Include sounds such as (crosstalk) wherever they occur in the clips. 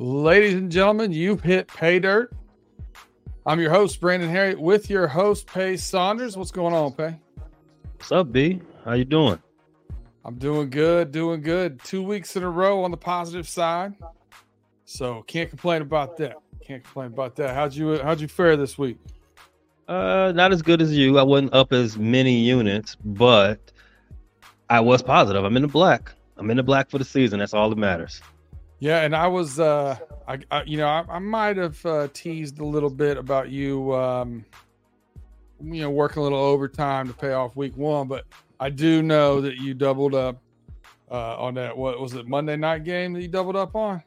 Ladies and gentlemen, you've hit pay dirt. I'm your host, Brandon Harry, with your host, Pay Saunders. What's going on, Pay? What's up, B? How you doing? I'm doing good, doing good. Two weeks in a row on the positive side. So can't complain about that. Can't complain about that. How'd you how'd you fare this week? Uh not as good as you. I wasn't up as many units, but I was positive. I'm in the black. I'm in the black for the season. That's all that matters. Yeah, and I was, uh, I, I you know, I, I might have uh, teased a little bit about you, um, you know, working a little overtime to pay off week one, but I do know that you doubled up uh, on that. What was it, Monday night game that you doubled up on?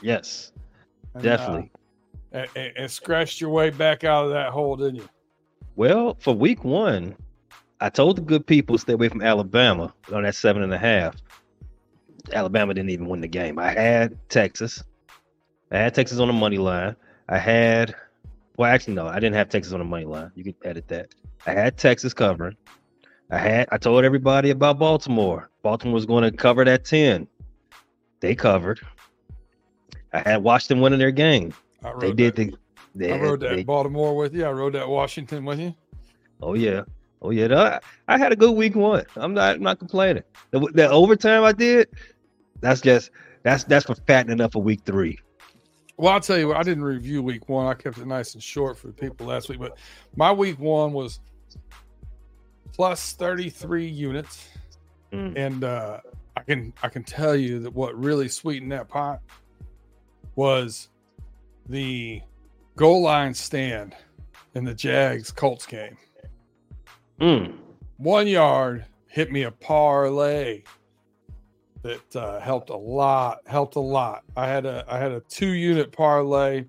Yes, And, definitely. Uh, and, and scratched your way back out of that hole, didn't you? Well, for week one, I told the good people stay away from Alabama on that seven and a half. Alabama didn't even win the game. I had Texas. I had Texas on the money line. I had, well, actually, no, I didn't have Texas on the money line. You can edit that. I had Texas covering. I had, I told everybody about Baltimore. Baltimore was going to cover that 10. They covered. I had Washington winning their game. They did that. the, they, I rode that they- Baltimore with you. I rode that Washington with you. Oh yeah, oh yeah. I, I had a good week one. I'm not I'm not complaining. The, the overtime I did, that's just that's that's for fattening up for week three. Well, I'll tell you what, I didn't review week one. I kept it nice and short for the people last week, but my week one was plus 33 units. Mm. And uh I can I can tell you that what really sweetened that pot was the goal line stand in the Jags Colts game. Mm. One yard hit me a parlay that uh, helped a lot. Helped a lot. I had a I had a two unit parlay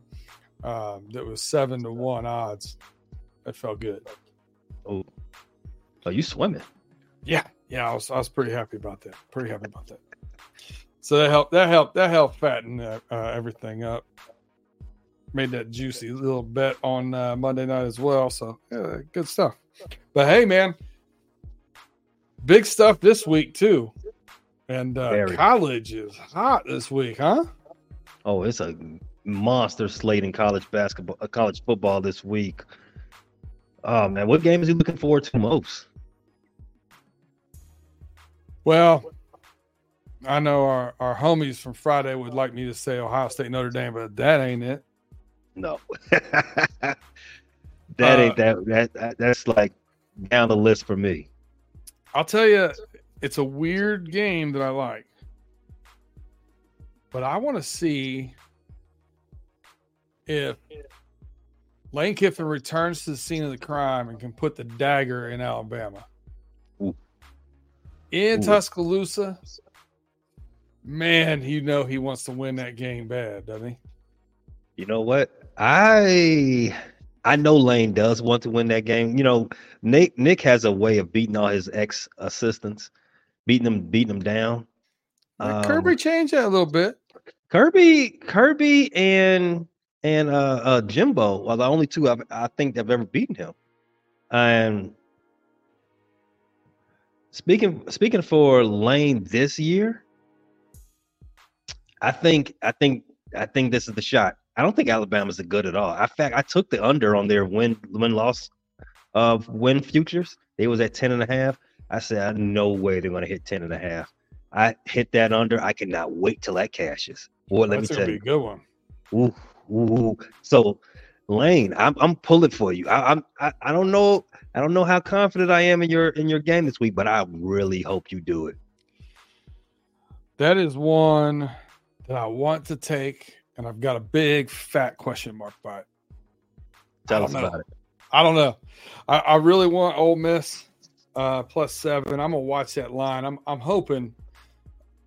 um, that was seven to one odds. That felt good. Oh, oh, you swimming? Yeah, yeah. I was I was pretty happy about that. Pretty happy about that. So that helped. That helped. That helped fatten uh, uh, everything up. Made that juicy little bet on uh, Monday night as well. So yeah, good stuff. But hey, man, big stuff this week too. And uh, college is hot this week, huh? Oh, it's a monster slate in college basketball, uh, college football this week. Oh man, what game is he looking forward to most? Well, I know our, our homies from Friday would like me to say Ohio State Notre Dame, but that ain't it. No, (laughs) that ain't that, that that that's like down the list for me. I'll tell you, it's a weird game that I like. But I want to see if Lane Kiffin returns to the scene of the crime and can put the dagger in Alabama. Ooh. In Ooh. Tuscaloosa, man, you know he wants to win that game bad, doesn't he? You know what? I I know Lane does want to win that game. You know, Nick Nick has a way of beating all his ex assistants, beating them, beating them down. Um, Kirby changed that a little bit. Kirby, Kirby, and and uh, uh Jimbo are the only two I've, I think have ever beaten him. And speaking speaking for Lane this year, I think I think I think this is the shot. I don't think Alabama's a good at all. In fact, I took the under on their win win loss of win futures. They was at 10 and a half. I said, I no way they're gonna hit 10 and a half. I hit that under. I cannot wait till that cashes. Boy, let That's me tell be a good one. Ooh, ooh, ooh. So, Lane, I'm I'm pulling for you. I, I'm I, I don't know I don't know how confident I am in your in your game this week, but I really hope you do it. That is one that I want to take, and I've got a big fat question mark by it. Tell us know. about it. I don't know. I, I really want Ole Miss uh, plus seven. I'm gonna watch that line. I'm I'm hoping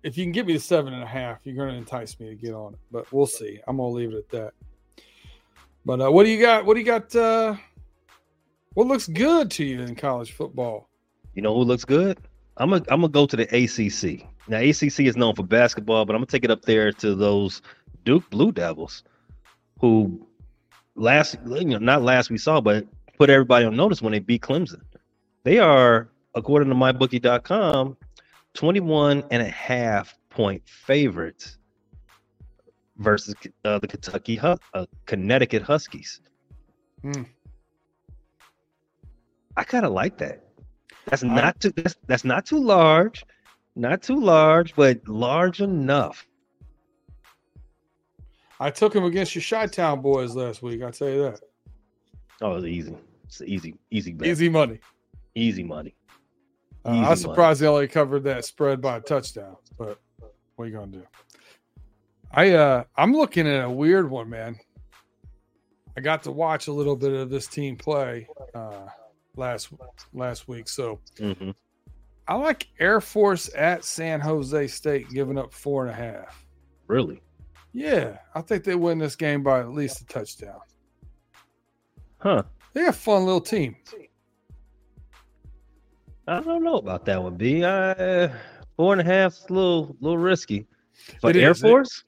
if you can get me the seven and a half, you're gonna entice me to get on it. But we'll see. I'm gonna leave it at that. But uh, what do you got? What do you got? Uh, what looks good to you in college football? You know who looks good? I'm gonna I'm gonna go to the ACC. Now ACC is known for basketball, but I'm gonna take it up there to those Duke Blue Devils, who last, you know, not last we saw, but put everybody on notice when they beat Clemson. They are, according to mybookie.com, 21 and a half point favorites versus uh, the Kentucky uh, Connecticut Huskies. Hmm. I kind of like that. That's not too that's, that's not too large, not too large, but large enough. I took him against your Chi Town boys last week. I'll tell you that. Oh, it's easy. It's easy, easy bet. Easy money. Easy money. Uh, Easy I'm money. surprised they only covered that spread by a touchdown, but what are you gonna do? I uh I'm looking at a weird one, man. I got to watch a little bit of this team play uh last last week. So hmm I like Air Force at San Jose State giving up four and a half. Really? Yeah, I think they win this game by at least a touchdown. Huh. They're a fun little team. I don't know about that one, B. I, four and a half is a little, little risky. But It Air is. Force?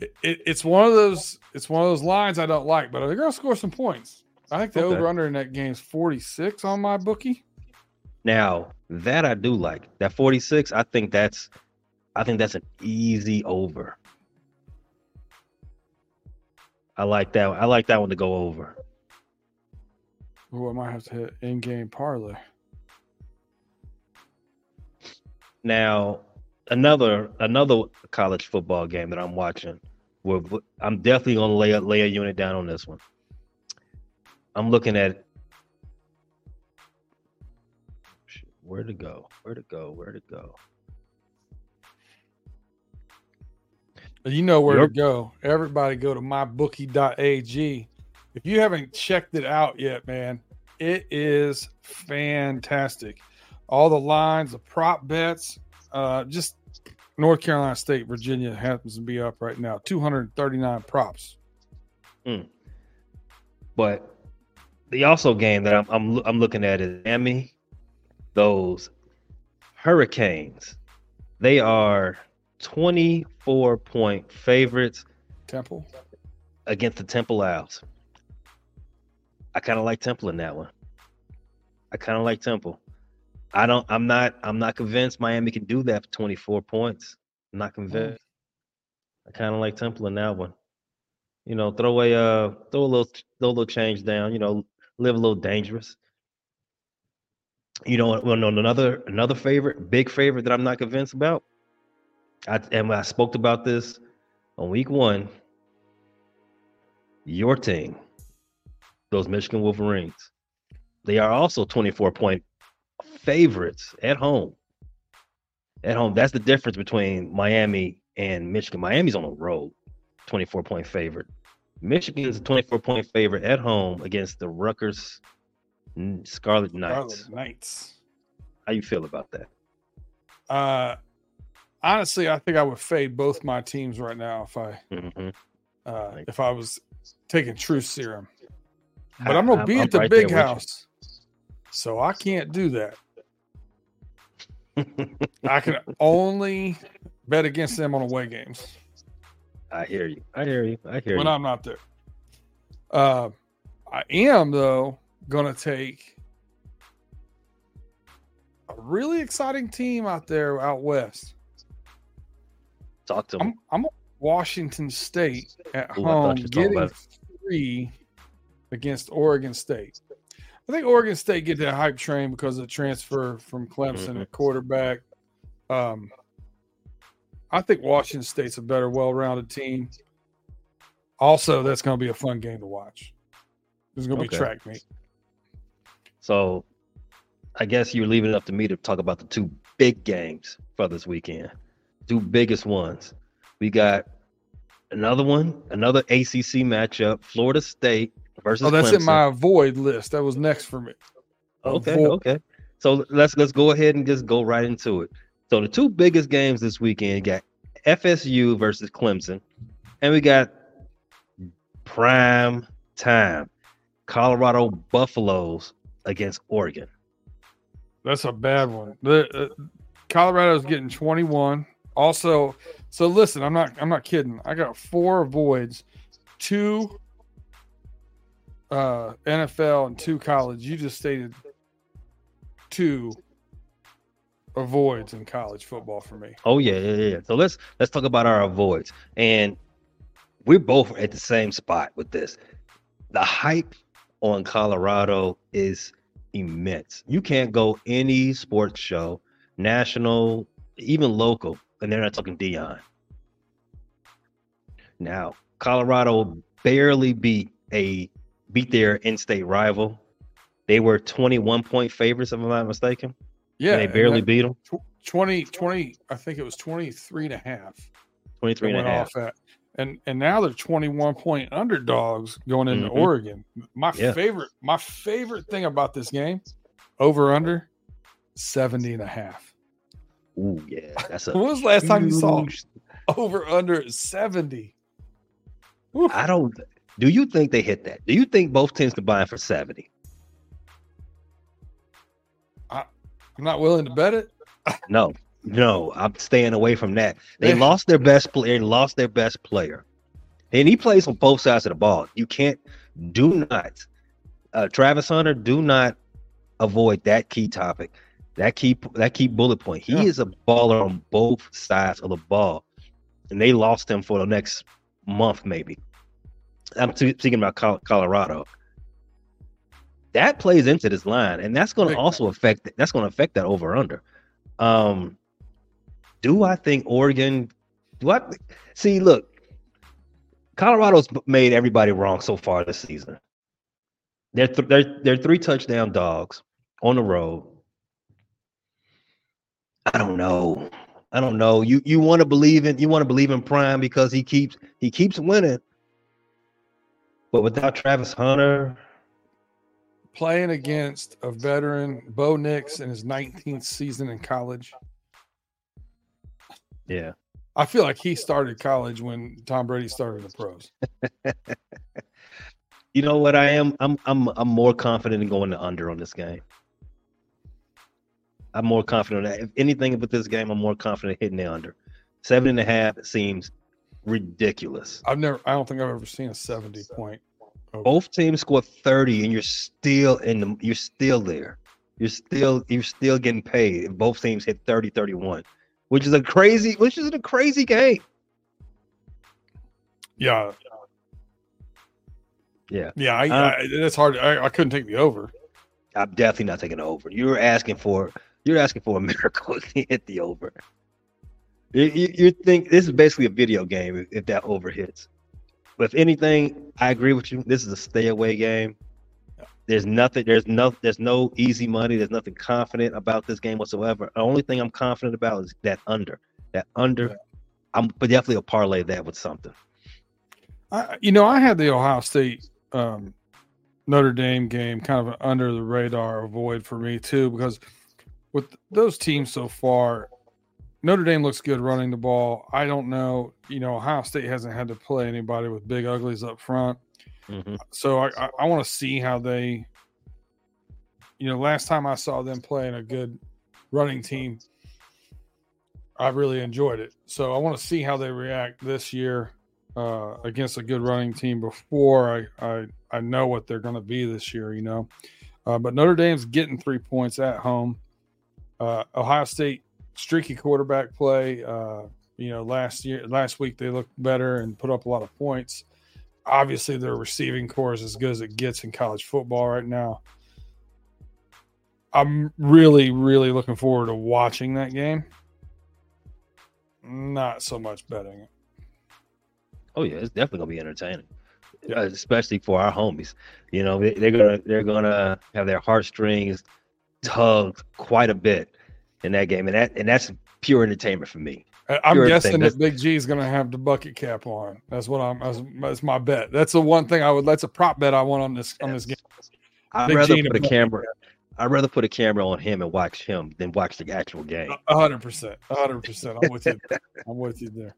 It, it, it's one of those it's one of those lines I don't like, but they're gonna score some points. I think the Okay. over under in that game's 46 on my bookie. Now that I do like that 46. I think that's, I think that's an easy over. I like that. I like that one to go over. Oh, I might have to hit in game parlay. Now, another another college football game that I'm watching. Where I'm definitely gonna lay a lay a unit down on this one. I'm looking at where to go, where to go, where to go. You know where Your- to go. Everybody go to mybookie.ag. If you haven't checked it out yet, man, it is fantastic. All the lines, the prop bets, uh, just North Carolina State, Virginia happens to be up right now. 239 props. But the also game that I'm I'm I'm looking at is Miami. Those Hurricanes, they are 24 point favorites Temple. against the Temple Owls. I kind of like Temple in that one. I kind of like Temple. I don't. I'm not. I'm not convinced Miami can do that for 24 points. I'm not convinced. I kind of like Temple in that one. You know, throw a uh, throw a little, throw a little change down. You know, live a little dangerous. You know, well, no, another another favorite, big favorite that I'm not convinced about. I and I spoke about this on week one. Your team, those Michigan Wolverines, they are also 24 point favorites at home. At home, that's the difference between Miami and Michigan. Miami's on the road, 24 point favorite. Michigan's a 24 point favorite at home against the Rutgers Scarlet Knights. Scarlet Knights. How you feel about that? Uh, honestly, I think I would fade both my teams right now if I Mhm. uh, Like- if I was taking True Serum. But I- I'm gonna I'm- be I'm at the right big house, so I can't do that. (laughs) I can only bet against them on away games I hear you. I hear you. I hear when you. When I'm not there. Uh, I am though gonna take a really exciting team out there out west. Talk to me. I'm I'm Washington State at Ooh, home you were talking getting three against Oregon State. I think Oregon State get that hype train because of the transfer from Clemson Mhm. at quarterback. Um, I think Washington State's a better, well-rounded team. Also, that's going to be a fun game to watch. There's going to be track meet. So I guess you're leaving it up to me to talk about the two big games for this weekend. Two biggest ones. We got another one, another ACC matchup, Florida State versus Oh, that's Clemson. in my void list. That was next for me. Okay, Avoid- okay. So let's let's go ahead and just go right into it. So the two biggest games this weekend got FSU versus Clemson, and we got prime time Colorado Buffaloes against Oregon. That's a bad one. The uh, Colorado's getting 21. Also, so listen, I'm not I'm not kidding. I got four voids, two uh, NFL and two college. You just stated two avoids in college football for me. Oh yeah, yeah, yeah. So let's let's talk about our avoids. And we're both at the same spot with this. The hype on Colorado is immense. You can't go any sports show, national, even local, and they're not talking Deion. Now, Colorado barely beat a beat their in-state rival. They were 21 point favorites, if I'm not mistaken. Yeah, and they barely beat them. that- 20, 20, I think it was 23 and a half. 23 and a half. at. And and now they're 21 point underdogs going into Mhm. Oregon. My Yeah. favorite my favorite thing about this game, over under 70 and a half. Ooh, yeah. That's a (laughs) When was the last time you saw over under 70? I don't do you think they hit that? Do you think both teams combined for 70? I'm not willing to bet it. No, no, I'm staying away from that. They (laughs) lost their best player, lost their best player. And he plays on both sides of the ball. You can't do not uh Travis Hunter, do not avoid that key topic, that key that key bullet point. He Yeah. is a baller on both sides of the ball. And they lost him for the next month, maybe. I'm speaking about Colorado. That plays into this line, and that's going to also affect that's going to affect that over under. Um, do I think Oregon? Do I see? Look, Colorado's made everybody wrong so far this season. They're th- they're they're three touchdown dogs on the road. I don't know. I don't know. You you want to believe in you want to believe in Prime because he keeps he keeps winning. But without Travis Hunter, Playing against a veteran, Bo Nix, in his 19th season in college. yeah. I feel like he started college when Tom Brady started the pros. (laughs) You know what I am? I'm I'm I'm more confident in going to under on this game. I'm more confident that if anything with this game, I'm more confident hitting the under. Seven and a half seems ridiculous. I've never, I don't think I've ever seen a 70 point. over. Both teams score 30 and you're still in the you're still there. You're still you're still getting paid. If both teams hit 30, 31, which is a crazy, which is a crazy game. Yeah. Yeah. Yeah. I, Uh, I, that's hard. I, I couldn't take the over. I'm definitely not taking the over. You're asking for you're asking for a (laughs) miracle to hit the over. You, you, you think this is basically a video game if, if that over hits. But if anything, I agree with you. This is a stay away game. There's nothing. There's no. There's no easy money. There's nothing confident about this game whatsoever. The only thing I'm confident about is that under. That under. I'm but definitely a parlay that with something. I, you know, I had the Ohio State um, Notre Dame game kind of an under the radar avoid for me too, because with those teams so far, Notre Dame looks good running the ball. I don't know, you know, Ohio State hasn't had to play anybody with big uglies up front, Mhm. so I I, I want to see how they. You know, last time I saw them playing a good running team, I really enjoyed it. So I want to see how they react this year uh, against a good running team before I I, I know what they're going to be this year. You know, uh, but Notre Dame's getting three points at home. Uh, Ohio State streaky quarterback play. Uh, you know, last year last week they looked better and put up a lot of points. Obviously, their receiving core is as good as it gets in college football right now. I'm really, really looking forward to watching that game. Not so much betting it. Oh yeah, it's definitely gonna be entertaining, Yeah. Especially for our homies. You know, they're gonna they're gonna have their heartstrings tugged quite a bit in that game, and that and that's pure entertainment for me. I'm Sure guessing that Big G is going to have the bucket cap on. That's what I'm. That's, that's my bet. That's the one thing I would. That's a prop bet I want on this on this game. I'd Big rather Gene put a camera. I'd rather put a camera on him and watch him than watch the actual game. A hundred percent. A hundred percent. I'm with you. I'm with you there.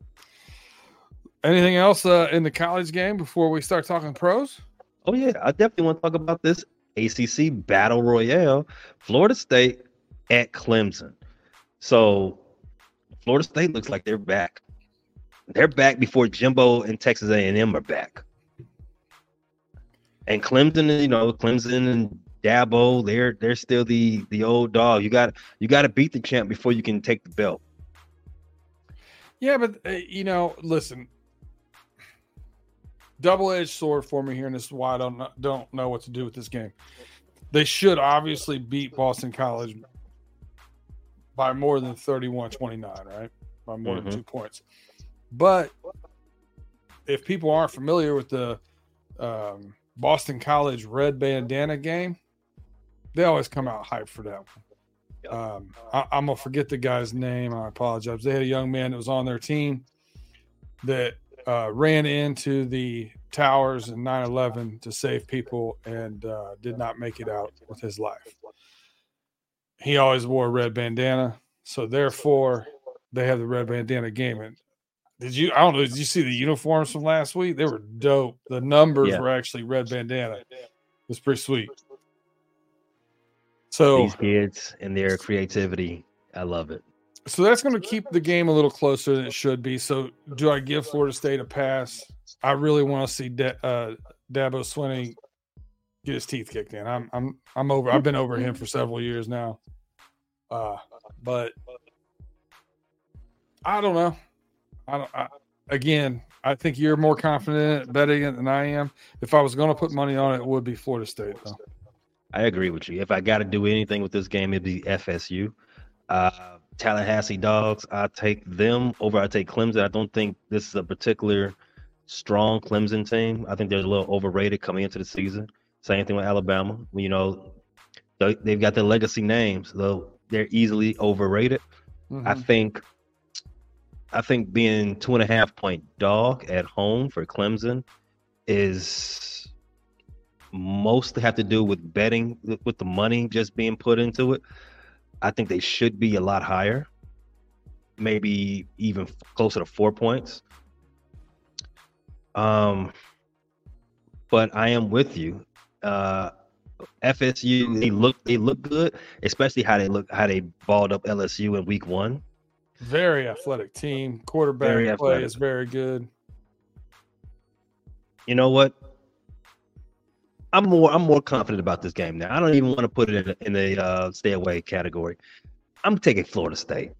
Anything else uh, in the college game before we start talking pros? Oh yeah, I definitely want to talk about this ACC battle royale, Florida State at Clemson. So Florida State looks like they're back. They're back before Jimbo and Texas A&M are back. And Clemson, you know, Clemson and Dabo, they're they're still the the old dog. You got you got to beat the champ before you can take the belt. Yeah, but uh, you know, listen, double edged sword for me here, and this is why I don't don't know what to do with this game. They should obviously beat Boston College by more than 31-29, right? By more mm-hmm. than two points. But if people aren't familiar with the um, Boston College red bandana game, they always come out hyped for that one. Um, I, am gonna forget the guy's name. I apologize. They had a young man that was on their team that uh, ran into the towers in 9/11 to save people and uh, did not make it out with his life. He always wore a red bandana, so therefore they have the red bandana game. And did you? I don't know. Did you see the uniforms from last week? They were dope. The numbers yeah. were actually red bandana. It was pretty sweet. So these kids and their creativity, I love it. So that's going to keep the game a little closer than it should be. So do I give Florida State a pass? I really want to see De- uh, Dabo Swinney get his teeth kicked in. I'm I'm I'm over. I've been over him for several years now. Uh, but I don't know. I don't. I, again, I think you're more confident betting it than I am. If I was going to put money on it, it would be Florida State, though. I agree with you. If I got to do anything with this game, it'd be FSU. Uh, Tallahassee Dogs, I take them over. I take Clemson. I don't think this is a particular strong Clemson team. I think they're a little overrated coming into the season. Same thing with Alabama. You know, they've got their legacy names, though they're easily overrated. Mm-hmm. I think I think being two and a half point dog at home for Clemson is mostly have to do with betting with the money just being put into it. I think they should be a lot higher, maybe even closer to four points. Um, but I am with you. Uh, FSU they look they look good, especially how they look how they balled up LSU in week one. Very athletic team. Quarterback very play athletic. is very good. You know what? I'm more I'm more confident about this game now. I don't even want to put it in, in the uh, stay away category. I'm taking Florida State.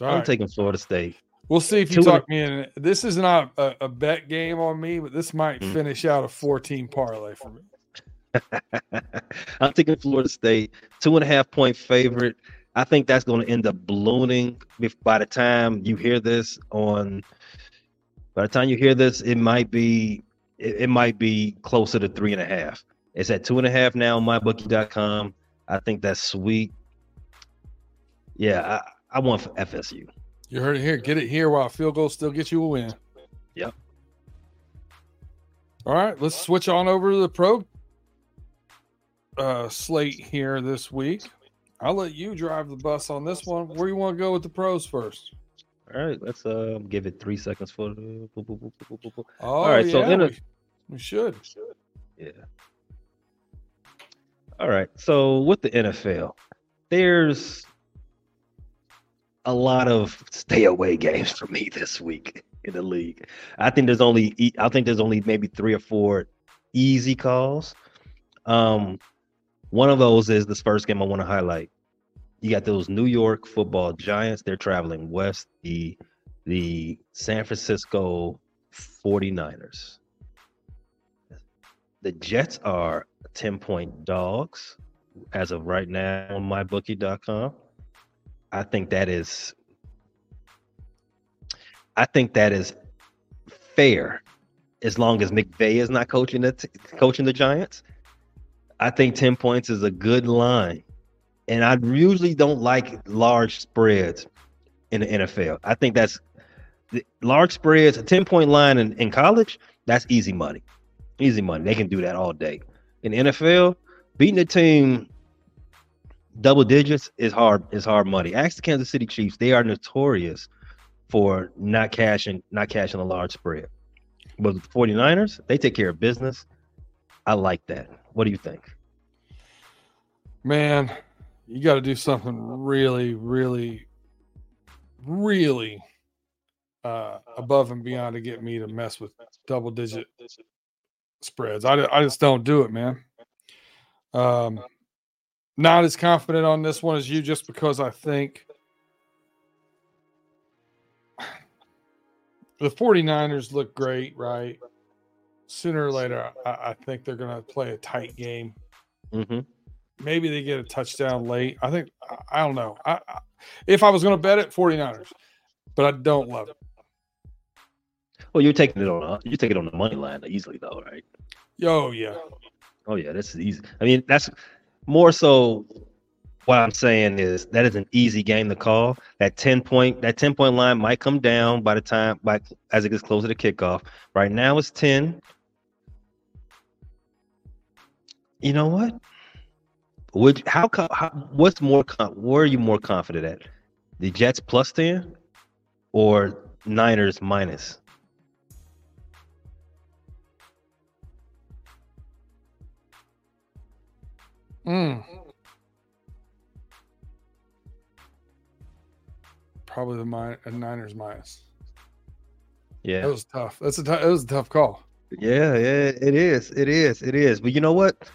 All I'm right. taking Florida State. We'll see if you Two talk me in. This is not a, a, bet game on me, but this might mm. finish out a 14 parlay for me. (laughs) I'm taking Florida State, two and a half point favorite. I think that's going to end up ballooning by the time you hear this on. By the time you hear this, it might be it, it might be closer to three and a half. It's at two and a half now on mybookie.com. I think that's sweet. Yeah, I, I want FSU. You heard it here. Get it here while field goal still gets you a win. Yep. All right, let's switch on over to the pro uh, slate here this week. I'll let you drive the bus on this one. Where you want to go with the pros first? All right, let's uh, give it three seconds for the. Oh, All right, yeah, so in a, we, we should. Yeah. All right, so with the NFL, there's a lot of stay away games for me (laughs) this week in the league. I think there's only I think there's only maybe three or four easy calls. Um, one of those is this first game I want to highlight. You got those New York Football Giants. They're traveling west. The the San Francisco 49ers. The Jets are 10 point dogs as of right now on mybookie.com. I think that is I think that is fair as long as McVay is not coaching the coaching the Giants. I think 10 points is a good line. And I usually don't like large spreads in the NFL. I think that's large spreads, a 10 point line in, in college, that's easy money. Easy money. They can do that all day. In NFL, beating a team double digits is hard is hard money. Ask the Kansas City Chiefs; they are notorious for not cashing not cashing a large spread. But the 49ers, they take care of business. I like that. What do you think? Man, you got to do something really, really, really uh, above and beyond to get me to mess with double digit spreads. I, I just don't do it, man. Um, not as confident on this one as you, just because I think the 49ers look great, right? Sooner or later, I, I think they're going to play a tight game. Mm-hmm. Maybe they get a touchdown late. I think, I, I don't know. I, I, if I was going to bet it, 49ers, but I don't love it. Well, you're taking it on a, you take it on the money line easily, though, right? Yo, yeah. Oh yeah, that's easy. I mean, that's more so. What I'm saying is that is an easy game to call. That ten point that ten point line might come down by the time by as it gets closer to kickoff. Right now it's ten. You know what? Would how, how what's more where are you more confident at? The Jets plus ten or Niners minus? Mm. Probably the min- Niners minus. Yeah, that was tough. That's a t- it was a tough call. Yeah, yeah, it is. It is. It is. But you know what?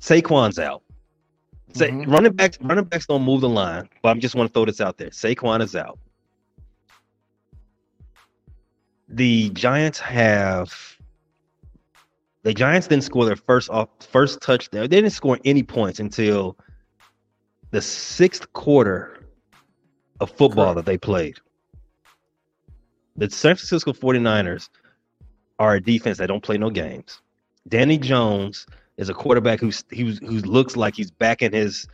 Saquon's out. Say mm-hmm. running backs, running backs don't move the line. But I'm just want to throw this out there. Saquon is out. The Giants have the Giants didn't score their first off first touchdown. They didn't score any points until the sixth quarter of football Correct. that they played. The San Francisco 49ers are a defense that don't play no games. Danny Jones is a quarterback who's who who looks like he's back in his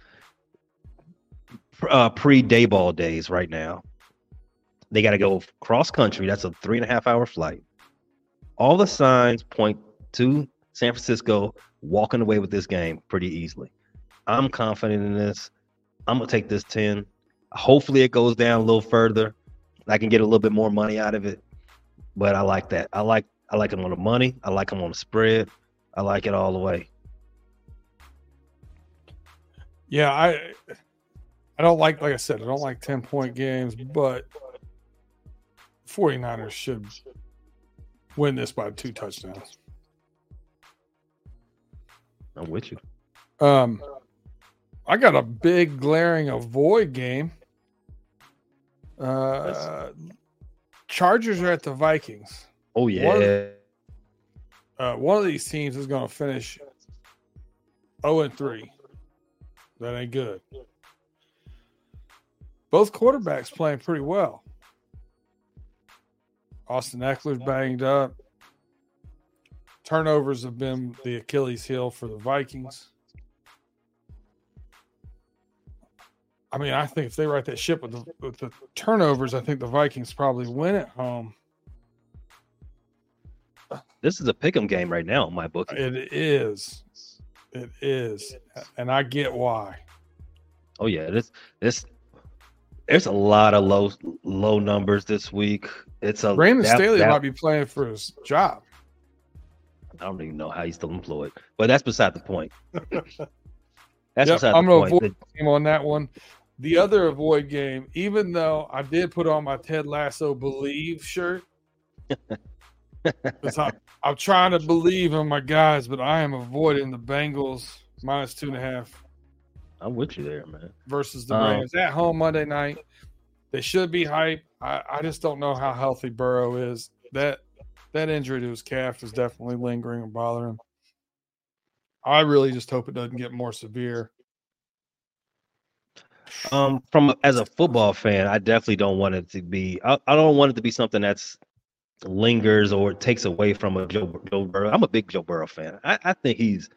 uh, pre Daboll days right now. They got to go cross country. That's a three and a half hour flight. All the signs point to San Francisco walking away with this game pretty easily. I'm confident in this. I'm gonna take this 10. Hopefully it goes down a little further. I can get a little bit more money out of it. But I like that. I like I like them on the money. I like them on the spread. I like it all the way. Yeah, I I don't like like I said, I don't like 10 point games, but 49ers should win this by two touchdowns. I'm with you. Um, I got a big glaring avoid game. Uh, Chargers are at the Vikings. Oh yeah. One of, uh, one of these teams is going to finish 0 and 3. That ain't good. Both quarterbacks playing pretty well. Austin Ekeler's banged up. Turnovers have been the Achilles heel for the Vikings. I mean, I think if they write that ship with the, with the turnovers, I think the Vikings probably win at home. This is a pick'em game right now in my book. It is. It is, and I get why. Oh yeah, this this there's a lot of low low numbers this week. It's a Brandon that, Staley that, might be playing for his job. I don't even know how he's still employed, but that's beside the point. (laughs) That's yep, beside I'm the point. avoid game on that one. The other avoid game, even though I did put on my Ted Lasso believe shirt, (laughs) I'm, I'm trying to believe in my guys, but I am avoiding the Bengals minus two and a half. I'm with you there, man. Versus the um, Rams at home Monday night. They should be hype. I, I just don't know how healthy Burrow is. That that injury to his calf is definitely lingering and bothering him. I really just hope it doesn't get more severe. Um, from as a football fan, I definitely don't want it to be. I, I don't want it to be something that's lingers or takes away from a Joe, Joe Burrow. I'm a big Joe Burrow fan. I, I think he's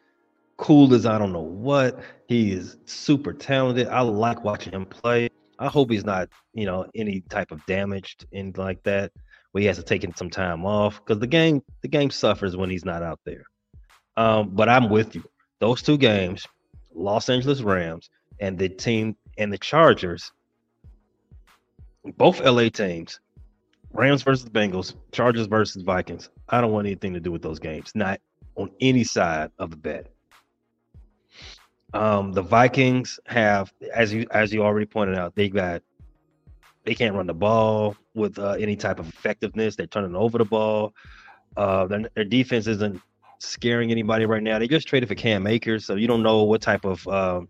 cool as I don't know what. He is super talented. I like watching him play. I hope he's not, you know, any type of damaged and like that where he has to take some time off because the game the game suffers when he's not out there. Um, but I'm with you. Those two games, Los Angeles Rams and the team and the Chargers, both LA teams, Rams versus Bengals, Chargers versus Vikings. I don't want anything to do with those games, not on any side of the bet. Um, the Vikings have, as you as you already pointed out, they've got they can't run the ball with uh, any type of effectiveness. They're turning over the ball. Uh, their, their defense isn't scaring anybody right now. They just traded for Cam Akers, so you don't know what type of uh,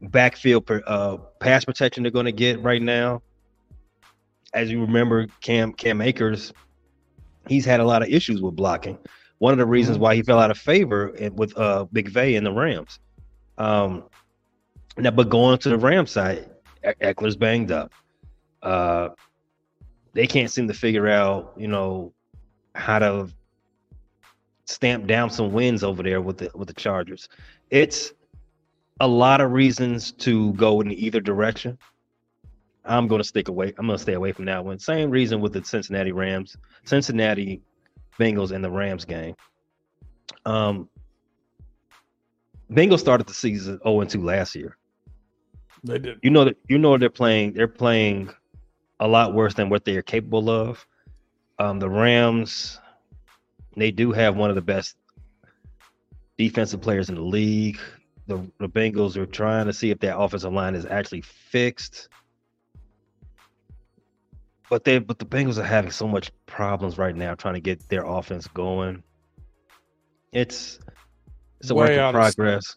backfield per, uh, pass protection they're going to get right now. As you remember, Cam Cam Akers, he's had a lot of issues with blocking. One of the reasons why he fell out of favor with uh, McVay and the Rams. Um, now, but going to the Ram side, Ekeler's banged up. Uh, they can't seem to figure out, you know, how to stamp down some wins over there with the with the Chargers. It's a lot of reasons to go in either direction. I'm going to stick away. I'm going to stay away from that one. Same reason with the Cincinnati Rams, Cincinnati Bengals, and the Rams game. Um, Bengals started the season 0 2 last year. They did. You know that you know they're playing. They're playing a lot worse than what they are capable of. Um, the Rams, they do have one of the best defensive players in the league. The, the Bengals are trying to see if their offensive line is actually fixed. But they but the Bengals are having so much problems right now trying to get their offense going. It's it's a Way work in progress.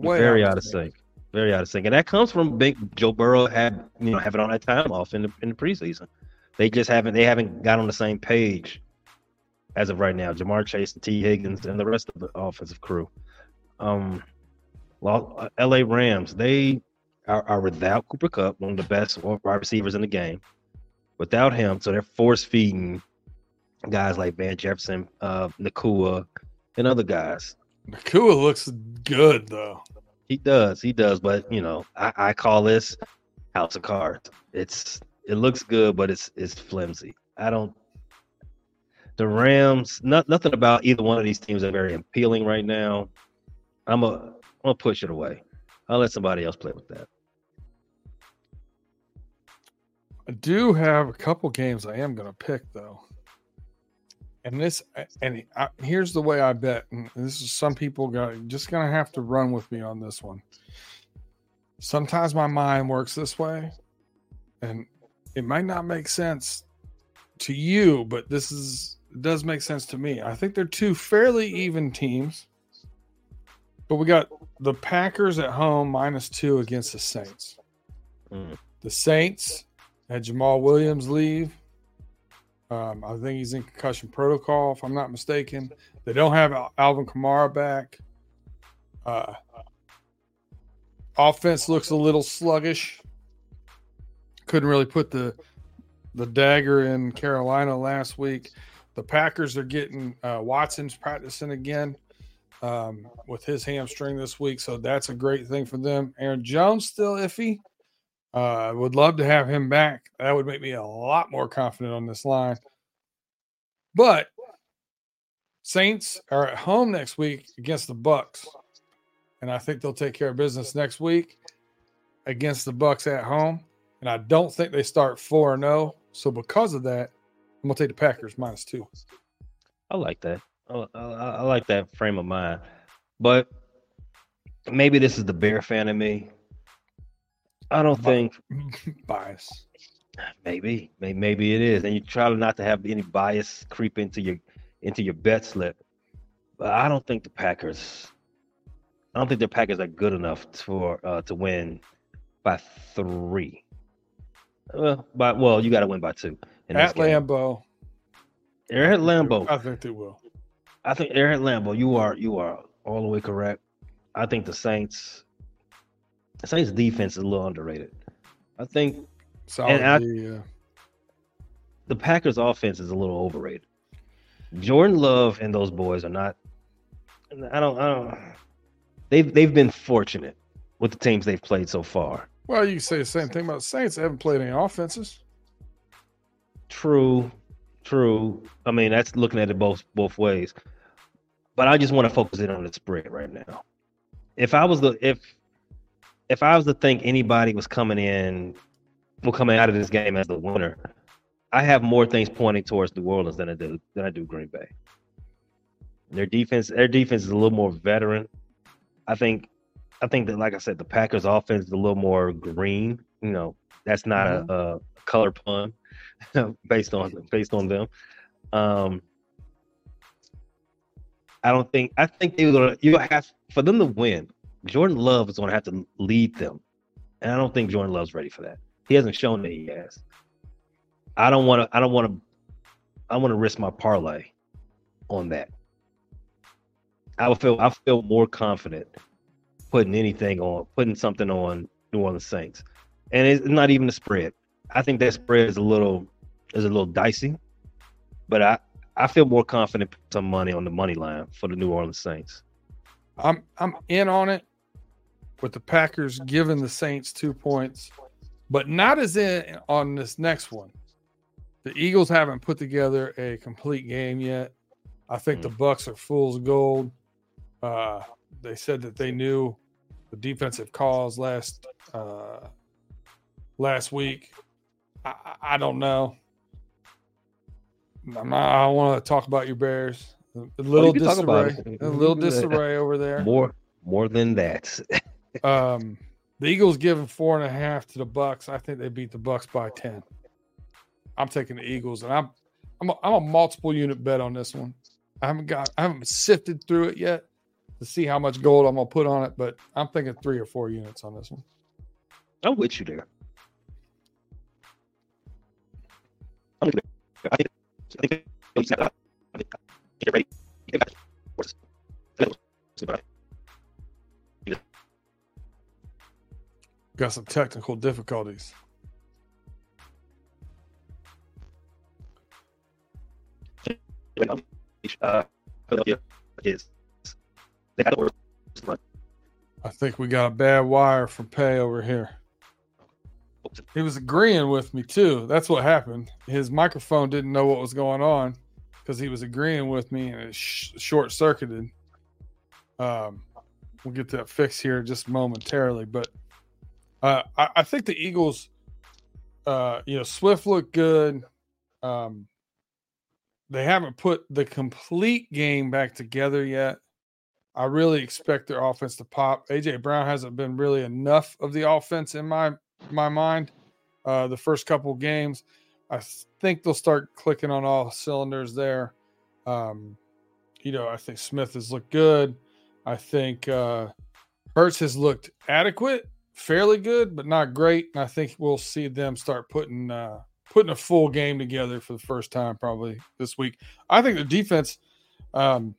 Very out of sync. Very out of sync. And that comes from big Joe Burrow had you know having all that time off in the in the preseason. They just haven't they haven't got on the same page as of right now. Ja'Marr Chase and Tee Higgins and the rest of the offensive crew. Um, L.A. Rams they are, are without Cooper Kupp, one of the best wide receivers in the game. Without him, so they're force feeding guys like Van Jefferson, uh, Nacua, and other guys. Nacua looks good though. He does, he does, but you know, I, I call this house of cards. It's it looks good, but it's it's flimsy. I don't. The Rams, not nothing about either one of these teams are very appealing right now. I'm a I'm gonna push it away. I'll let somebody else play with that. I do have a couple games I am gonna pick though and this and I, here's the way I bet, and this is some people got just gonna have to run with me on this one. Sometimes my mind works this way, and it might not make sense to you, but this is does make sense to me. I think they're two fairly even teams, but we got the Packers at home minus two against the Saints. Mm. The Saints had Jamaal Williams leave. Um, I think he's in concussion protocol, if I'm not mistaken. They don't have Alvin Kamara back. Uh, offense looks a little sluggish. Couldn't really put the the dagger in Carolina last week. The Packers are getting uh, Watson's practicing again um, with his hamstring this week, so that's a great thing for them. Aaron Jones still iffy. I uh, would love to have him back. That would make me a lot more confident on this line. But Saints are at home next week against the Bucs, and I think they'll take care of business next week against the Bucs at home. And I don't think they start four and zero. Oh. So because of that, I'm gonna take the Packers minus two. I like that. I, I, I like that frame of mind, but maybe this is the Bear fan in me. I don't think (laughs) bias. Maybe, maybe, maybe it is, and you try not to have any bias creep into your into your bet slip. But I don't think the Packers. I don't think the Packers are good enough for uh, to win by three. Well, by well, you got to win by two. At Lambeau. They're at Lambeau. I think they will. I think they're at Lambeau. You are you are all the way correct. I think the Saints Saints defense is a little underrated. I think and I, uh... the Packers offense is a little overrated. Jordan Love and those boys are not I don't I don't they've they've been fortunate with the teams they've played so far. Well, you can say the same thing about the Saints. They haven't played any offenses. True, true. I mean, that's looking at it both both ways. But I just want to focus in on the spread right now. If I was the if if I was to think anybody was coming in, will coming out of this game as the winner, I have more things pointing towards New Orleans than I do than I do Green Bay. Their defense, their defense is a little more veteran. I think, I think that, like I said, the Packers' offense is a little more green. You know, that's not mm-hmm. a, a, color pun (laughs) based on based on them. Um, I don't think. I think they're gonna. You have for them to win. Jordan Love is gonna have to lead them, and I don't think Jordan Love's ready for that. He hasn't shown that he has. I don't want to. I don't want to. I want to risk my parlay on that. I would feel. I feel more confident putting anything on, putting something on New Orleans Saints, and it's not even a spread. I think that spread is a little is a little dicey, but I I feel more confident putting some money on the money line for the New Orleans Saints. I'm I'm in on it with the Packers giving the Saints two points, but not as in on this next one. The Eagles haven't put together a complete game yet. I think mm. the Bucs are fool's gold. Uh, they said that they knew the defensive calls last uh, last week. I, I don't know. I'm not, I want to talk about your Bears. A little disarray, a little (laughs) disarray over there. More, more than that. (laughs) um, the Eagles giving four and a half to the Bucs. I think they beat the Bucs by ten. I'm taking the Eagles, and I'm I'm a, I'm a multiple unit bet on this one. I haven't got I haven't sifted through it yet to see how much gold I'm gonna put on it, but I'm thinking three or four units on this one. I'm with you there. I think, I think, I think, get ready. Got some technical difficulties. I think we got a bad wire from Pay over here. He was agreeing with me too. That's what happened. His microphone didn't know what was going on because he was agreeing with me and it sh- short circuited. Um, we'll get that fixed here just momentarily, but uh, I, I, think the Eagles, uh, you know, Swift looked good. Um, they haven't put the complete game back together yet. I really expect their offense to pop. AJ Brown hasn't been really enough of the offense in my my mind. Uh, the first couple games, I think they'll start clicking on all cylinders there. Um, you know, I think Smith has looked good. I think uh, Hurts has looked adequate, fairly good, but not great. And I think we'll see them start putting uh, putting a full game together for the first time probably this week. I think the defense. Um,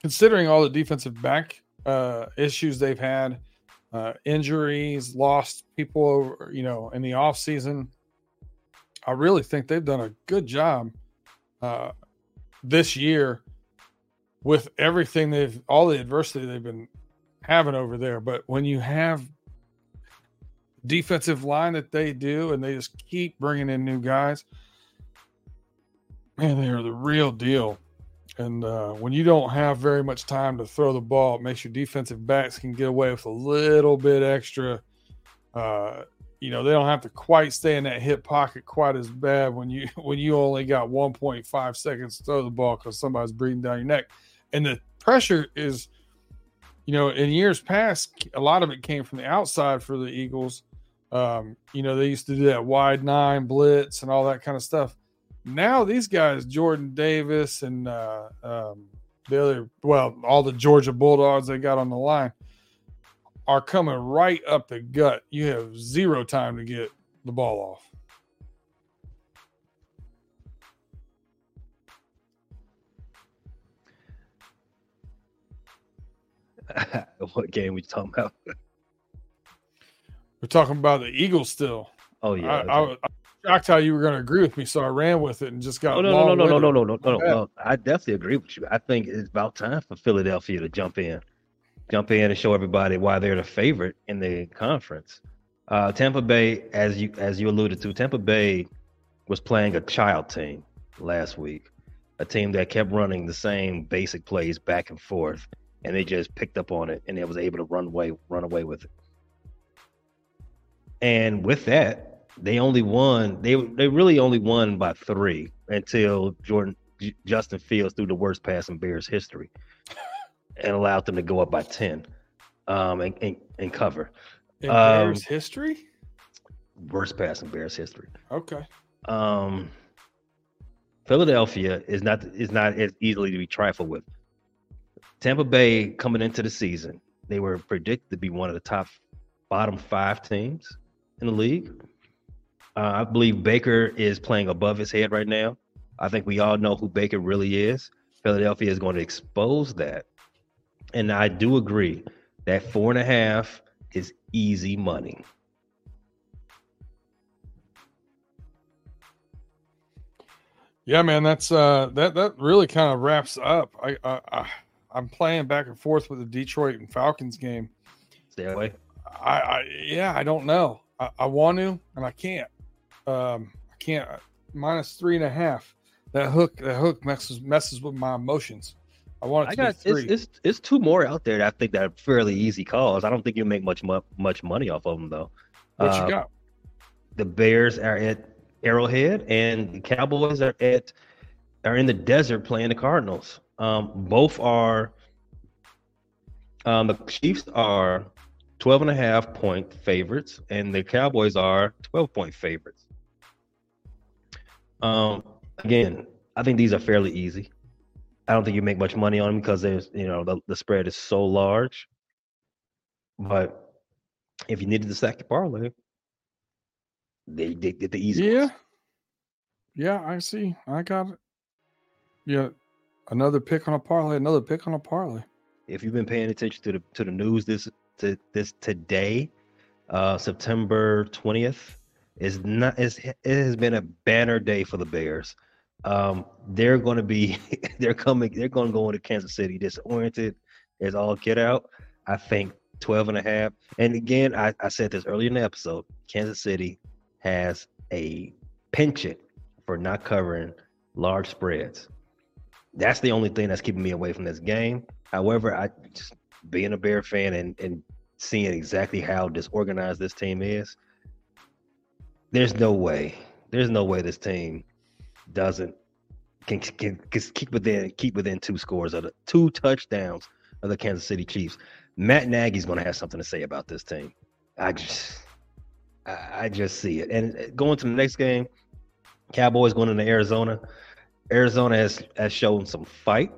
considering all the defensive back uh, issues they've had, uh, injuries, lost people over, you know, in the off season, I really think they've done a good job uh, this year with everything they've, all the adversity they've been having over there. But when you have defensive line that they do, and they just keep bringing in new guys, man, they are the real deal. And uh, when you don't have very much time to throw the ball, it makes your defensive backs can get away with a little bit extra. Uh, you know, they don't have to quite stay in that hip pocket quite as bad when you (laughs) when you only got 1.5 seconds to throw the ball because somebody's breathing down your neck. And the pressure is, you know, in years past, a lot of it came from the outside for the Eagles. Um, you know, they used to do that wide nine blitz and all that kind of stuff now these guys, Jordan Davis and uh, um, the other, well, all the Georgia Bulldogs they got on the line are coming right up the gut. You have zero time to get the ball off. (laughs) what game we talking about? (laughs) We're talking about the Eagles still. Oh yeah, I, I, I, shocked how you were going to agree with me, so I ran with it and just got. Oh, no, no, no, no, no, no, no, no, no, no. I definitely agree with you. I think it's about time for Philadelphia to jump in, jump in and show everybody why they're the favorite in the conference. Uh, Tampa Bay, as you as you alluded to, Tampa Bay was playing a child team last week, a team that kept running the same basic plays back and forth, and they just picked up on it and they was able to run away run away with it. And with that, they only won. They they really only won by three until Jordan J- Justin Fields threw the worst pass in Bears history, (laughs) and allowed them to go up by ten, um, and and, and cover. In um, Bears history. Worst pass in Bears history. Okay. Um, Philadelphia is not is not as easily to be trifled with. Tampa Bay coming into the season, they were predicted to be one of the top bottom five teams in the league. Uh, I believe Baker is playing above his head right now. I think we all know who Baker really is. Philadelphia is going to expose that. And I do agree that four and a half is easy money. Yeah, man, that's uh that that really kind of wraps up. I, I, I I'm playing back and forth with the Detroit and Falcons game. Stay away. I, I yeah, I don't know. I, I want to and I can't. Um, I can't. Minus three and a half. That hook, that hook messes messes with my emotions. I want it I got be it's, three. it's it's two more out there that I think that are fairly easy calls. I don't think you make much mu- much money off of them though. what Uh, you got? the Bears are at Arrowhead, and the Cowboys are at are in the desert playing the Cardinals. Um, both are. Um, the Chiefs are 12 and a half point favorites, and the Cowboys are 12 point favorites. Um, again, I think these are fairly easy. I don't think you make much money on them because there's, you know, the, the spread is so large. But if you needed to stack your parlay, they they did the easy. Yeah, ones. yeah, I see. I got it. Yeah, another pick on a parlay. Another pick on a parlay. If you've been paying attention to the to the news this to this today, uh, September twentieth is not is it has been a banner day for the Bears. Um, they're going to be (laughs) they're coming they're going to go into Kansas City disoriented as all get out. I think 12 and a half. And again, I, I said this earlier in the episode. Kansas City has a penchant for not covering large spreads. That's the only thing that's keeping me away from this game. However, I just being a Bear fan and, and seeing exactly how disorganized this team is, there's no way. There's no way this team doesn't can, can, can keep within keep within two scores of the two touchdowns of the Kansas City Chiefs. Matt Nagy's going to have something to say about this team. I just I, I just see it. And uh, going to the next game, Cowboys going into Arizona. Arizona has has shown some fight,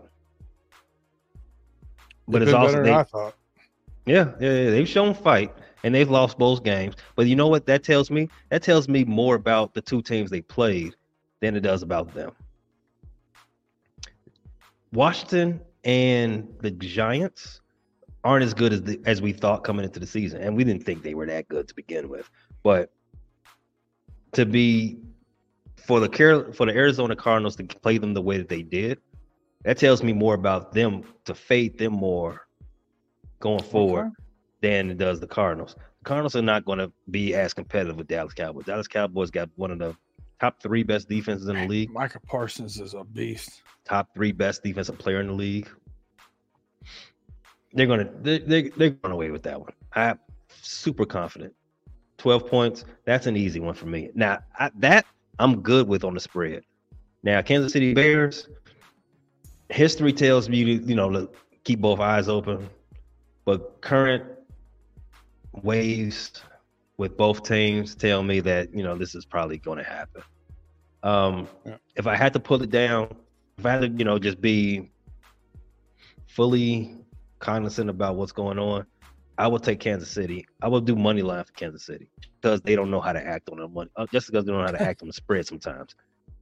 but it's also they, than I thought. yeah, yeah, yeah, they've shown fight and they've lost both games. But you know what that tells me? That tells me more about the two teams they played than it does about them. Washington and the Giants aren't as good as the, as we thought coming into the season, and we didn't think they were that good to begin with. But to be for the Carol for the Arizona Cardinals to play them the way that they did, that tells me more about them to fade them more going forward Okay. than it does the Cardinals. The Cardinals are not going to be as competitive with Dallas Cowboys. Dallas Cowboys got one of the top three best defenses in the league, (laughs) Micah Parsons is a beast. top three best defensive player in the league. They're gonna they they they're going away with that one. I'm super confident. Twelve points. That's an easy one for me. Now I, that I'm good with on the spread. Now Kansas City Bears. History tells me to you know look, keep both eyes open, but current waves with both teams tell me that you know this is probably going to happen. Um, Yeah. If I had to pull it down, if I had to you know just be fully cognizant about what's going on, I would take Kansas City. I will do money line for Kansas City because they don't know how to act on the money. uh, Just because they don't know how to act on the spread sometimes.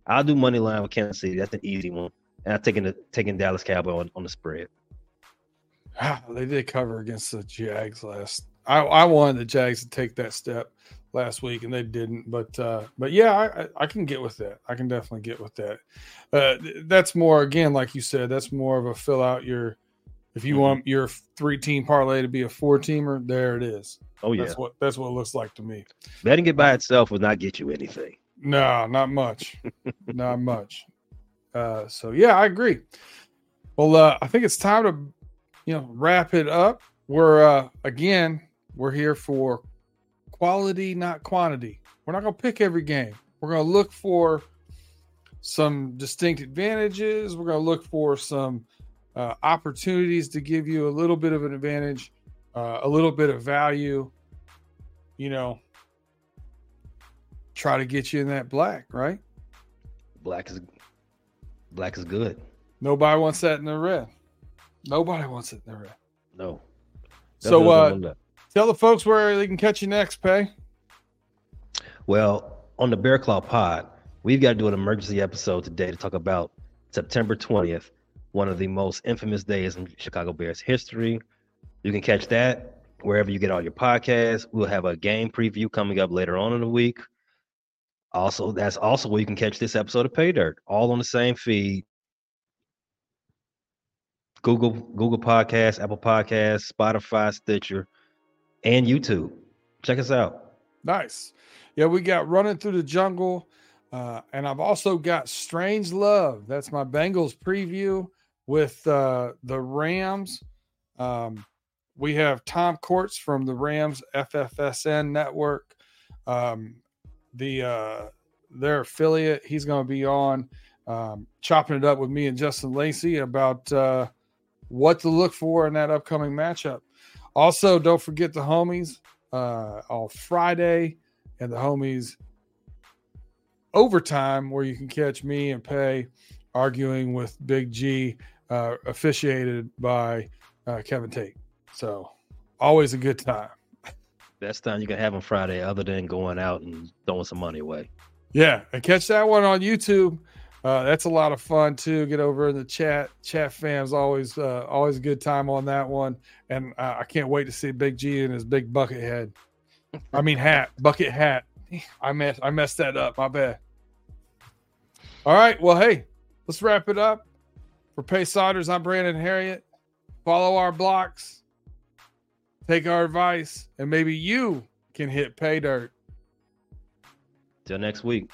I'll do money line with Kansas City. That's an easy one. And I'm taking the taking Dallas Cowboy on, on the spread. (sighs) They did cover against the Jags last. I, I wanted the Jags to take that step last week, and they didn't. But uh, but yeah, I, I, I can get with that. I can definitely get with that. Uh, that's more again, like you said, that's more of a fill out your. If you Mhm. want your three team parlay to be a four teamer, there it is. Oh yeah, That's what that's what it looks like to me. betting it by itself will not get you anything. No, not much. (laughs) not much. Uh, so yeah, I agree. Well, uh, I think it's time to, you know, wrap it up. We're uh, again, we're here for quality, not quantity. We're not gonna pick every game. We're gonna look for some distinct advantages. We're gonna look for some uh, opportunities to give you a little bit of an advantage, uh, a little bit of value. You know, try to get you in that black, right? Black is black is good. Nobody wants that in the red. Nobody wants it in their red. No. So uh, tell the folks where they can catch you next, Pay. well, on the Bear Claw Pod, we've got to do an emergency episode today to talk about September 20th, one of the most infamous days in Chicago Bears history. You can catch that wherever you get all your podcasts. We'll have a game preview coming up later on in the week. Also, that's also where you can catch this episode of Pay Dirt, all on the same feed. Google, Google Podcasts, Apple Podcasts, Spotify, Stitcher, and YouTube. Check us out. Nice. Yeah, we got Running Through the Jungle. Uh, and I've also got Strange Love. That's my Bengals preview with uh, the Rams. Um, we have Tom Courts from the Rams FFSN network. Um, the uh, their affiliate. He's going to be on um, chopping it up with me and Justin Lacey about uh, what to look for in that upcoming matchup. Also, don't forget the homies uh, on Friday and the homies overtime, where you can catch me and Pay arguing with Big G, uh, officiated by uh, Kevin Tate. So, always a good time. Best time you can have on Friday, other than going out and throwing some money away. Yeah, and catch that one on YouTube. Uh, that's a lot of fun too. Get over in the chat. Chat fams always uh, always a good time on that one, and uh, I can't wait to see Big G and his big bucket head. I mean hat, bucket hat. I messed I messed that up. My bad. All right. Well, hey, let's wrap it up. For Pay Saunders, I'm Brandon Harriet. Follow our blocks, take our advice, and maybe you can hit pay dirt. Till next week.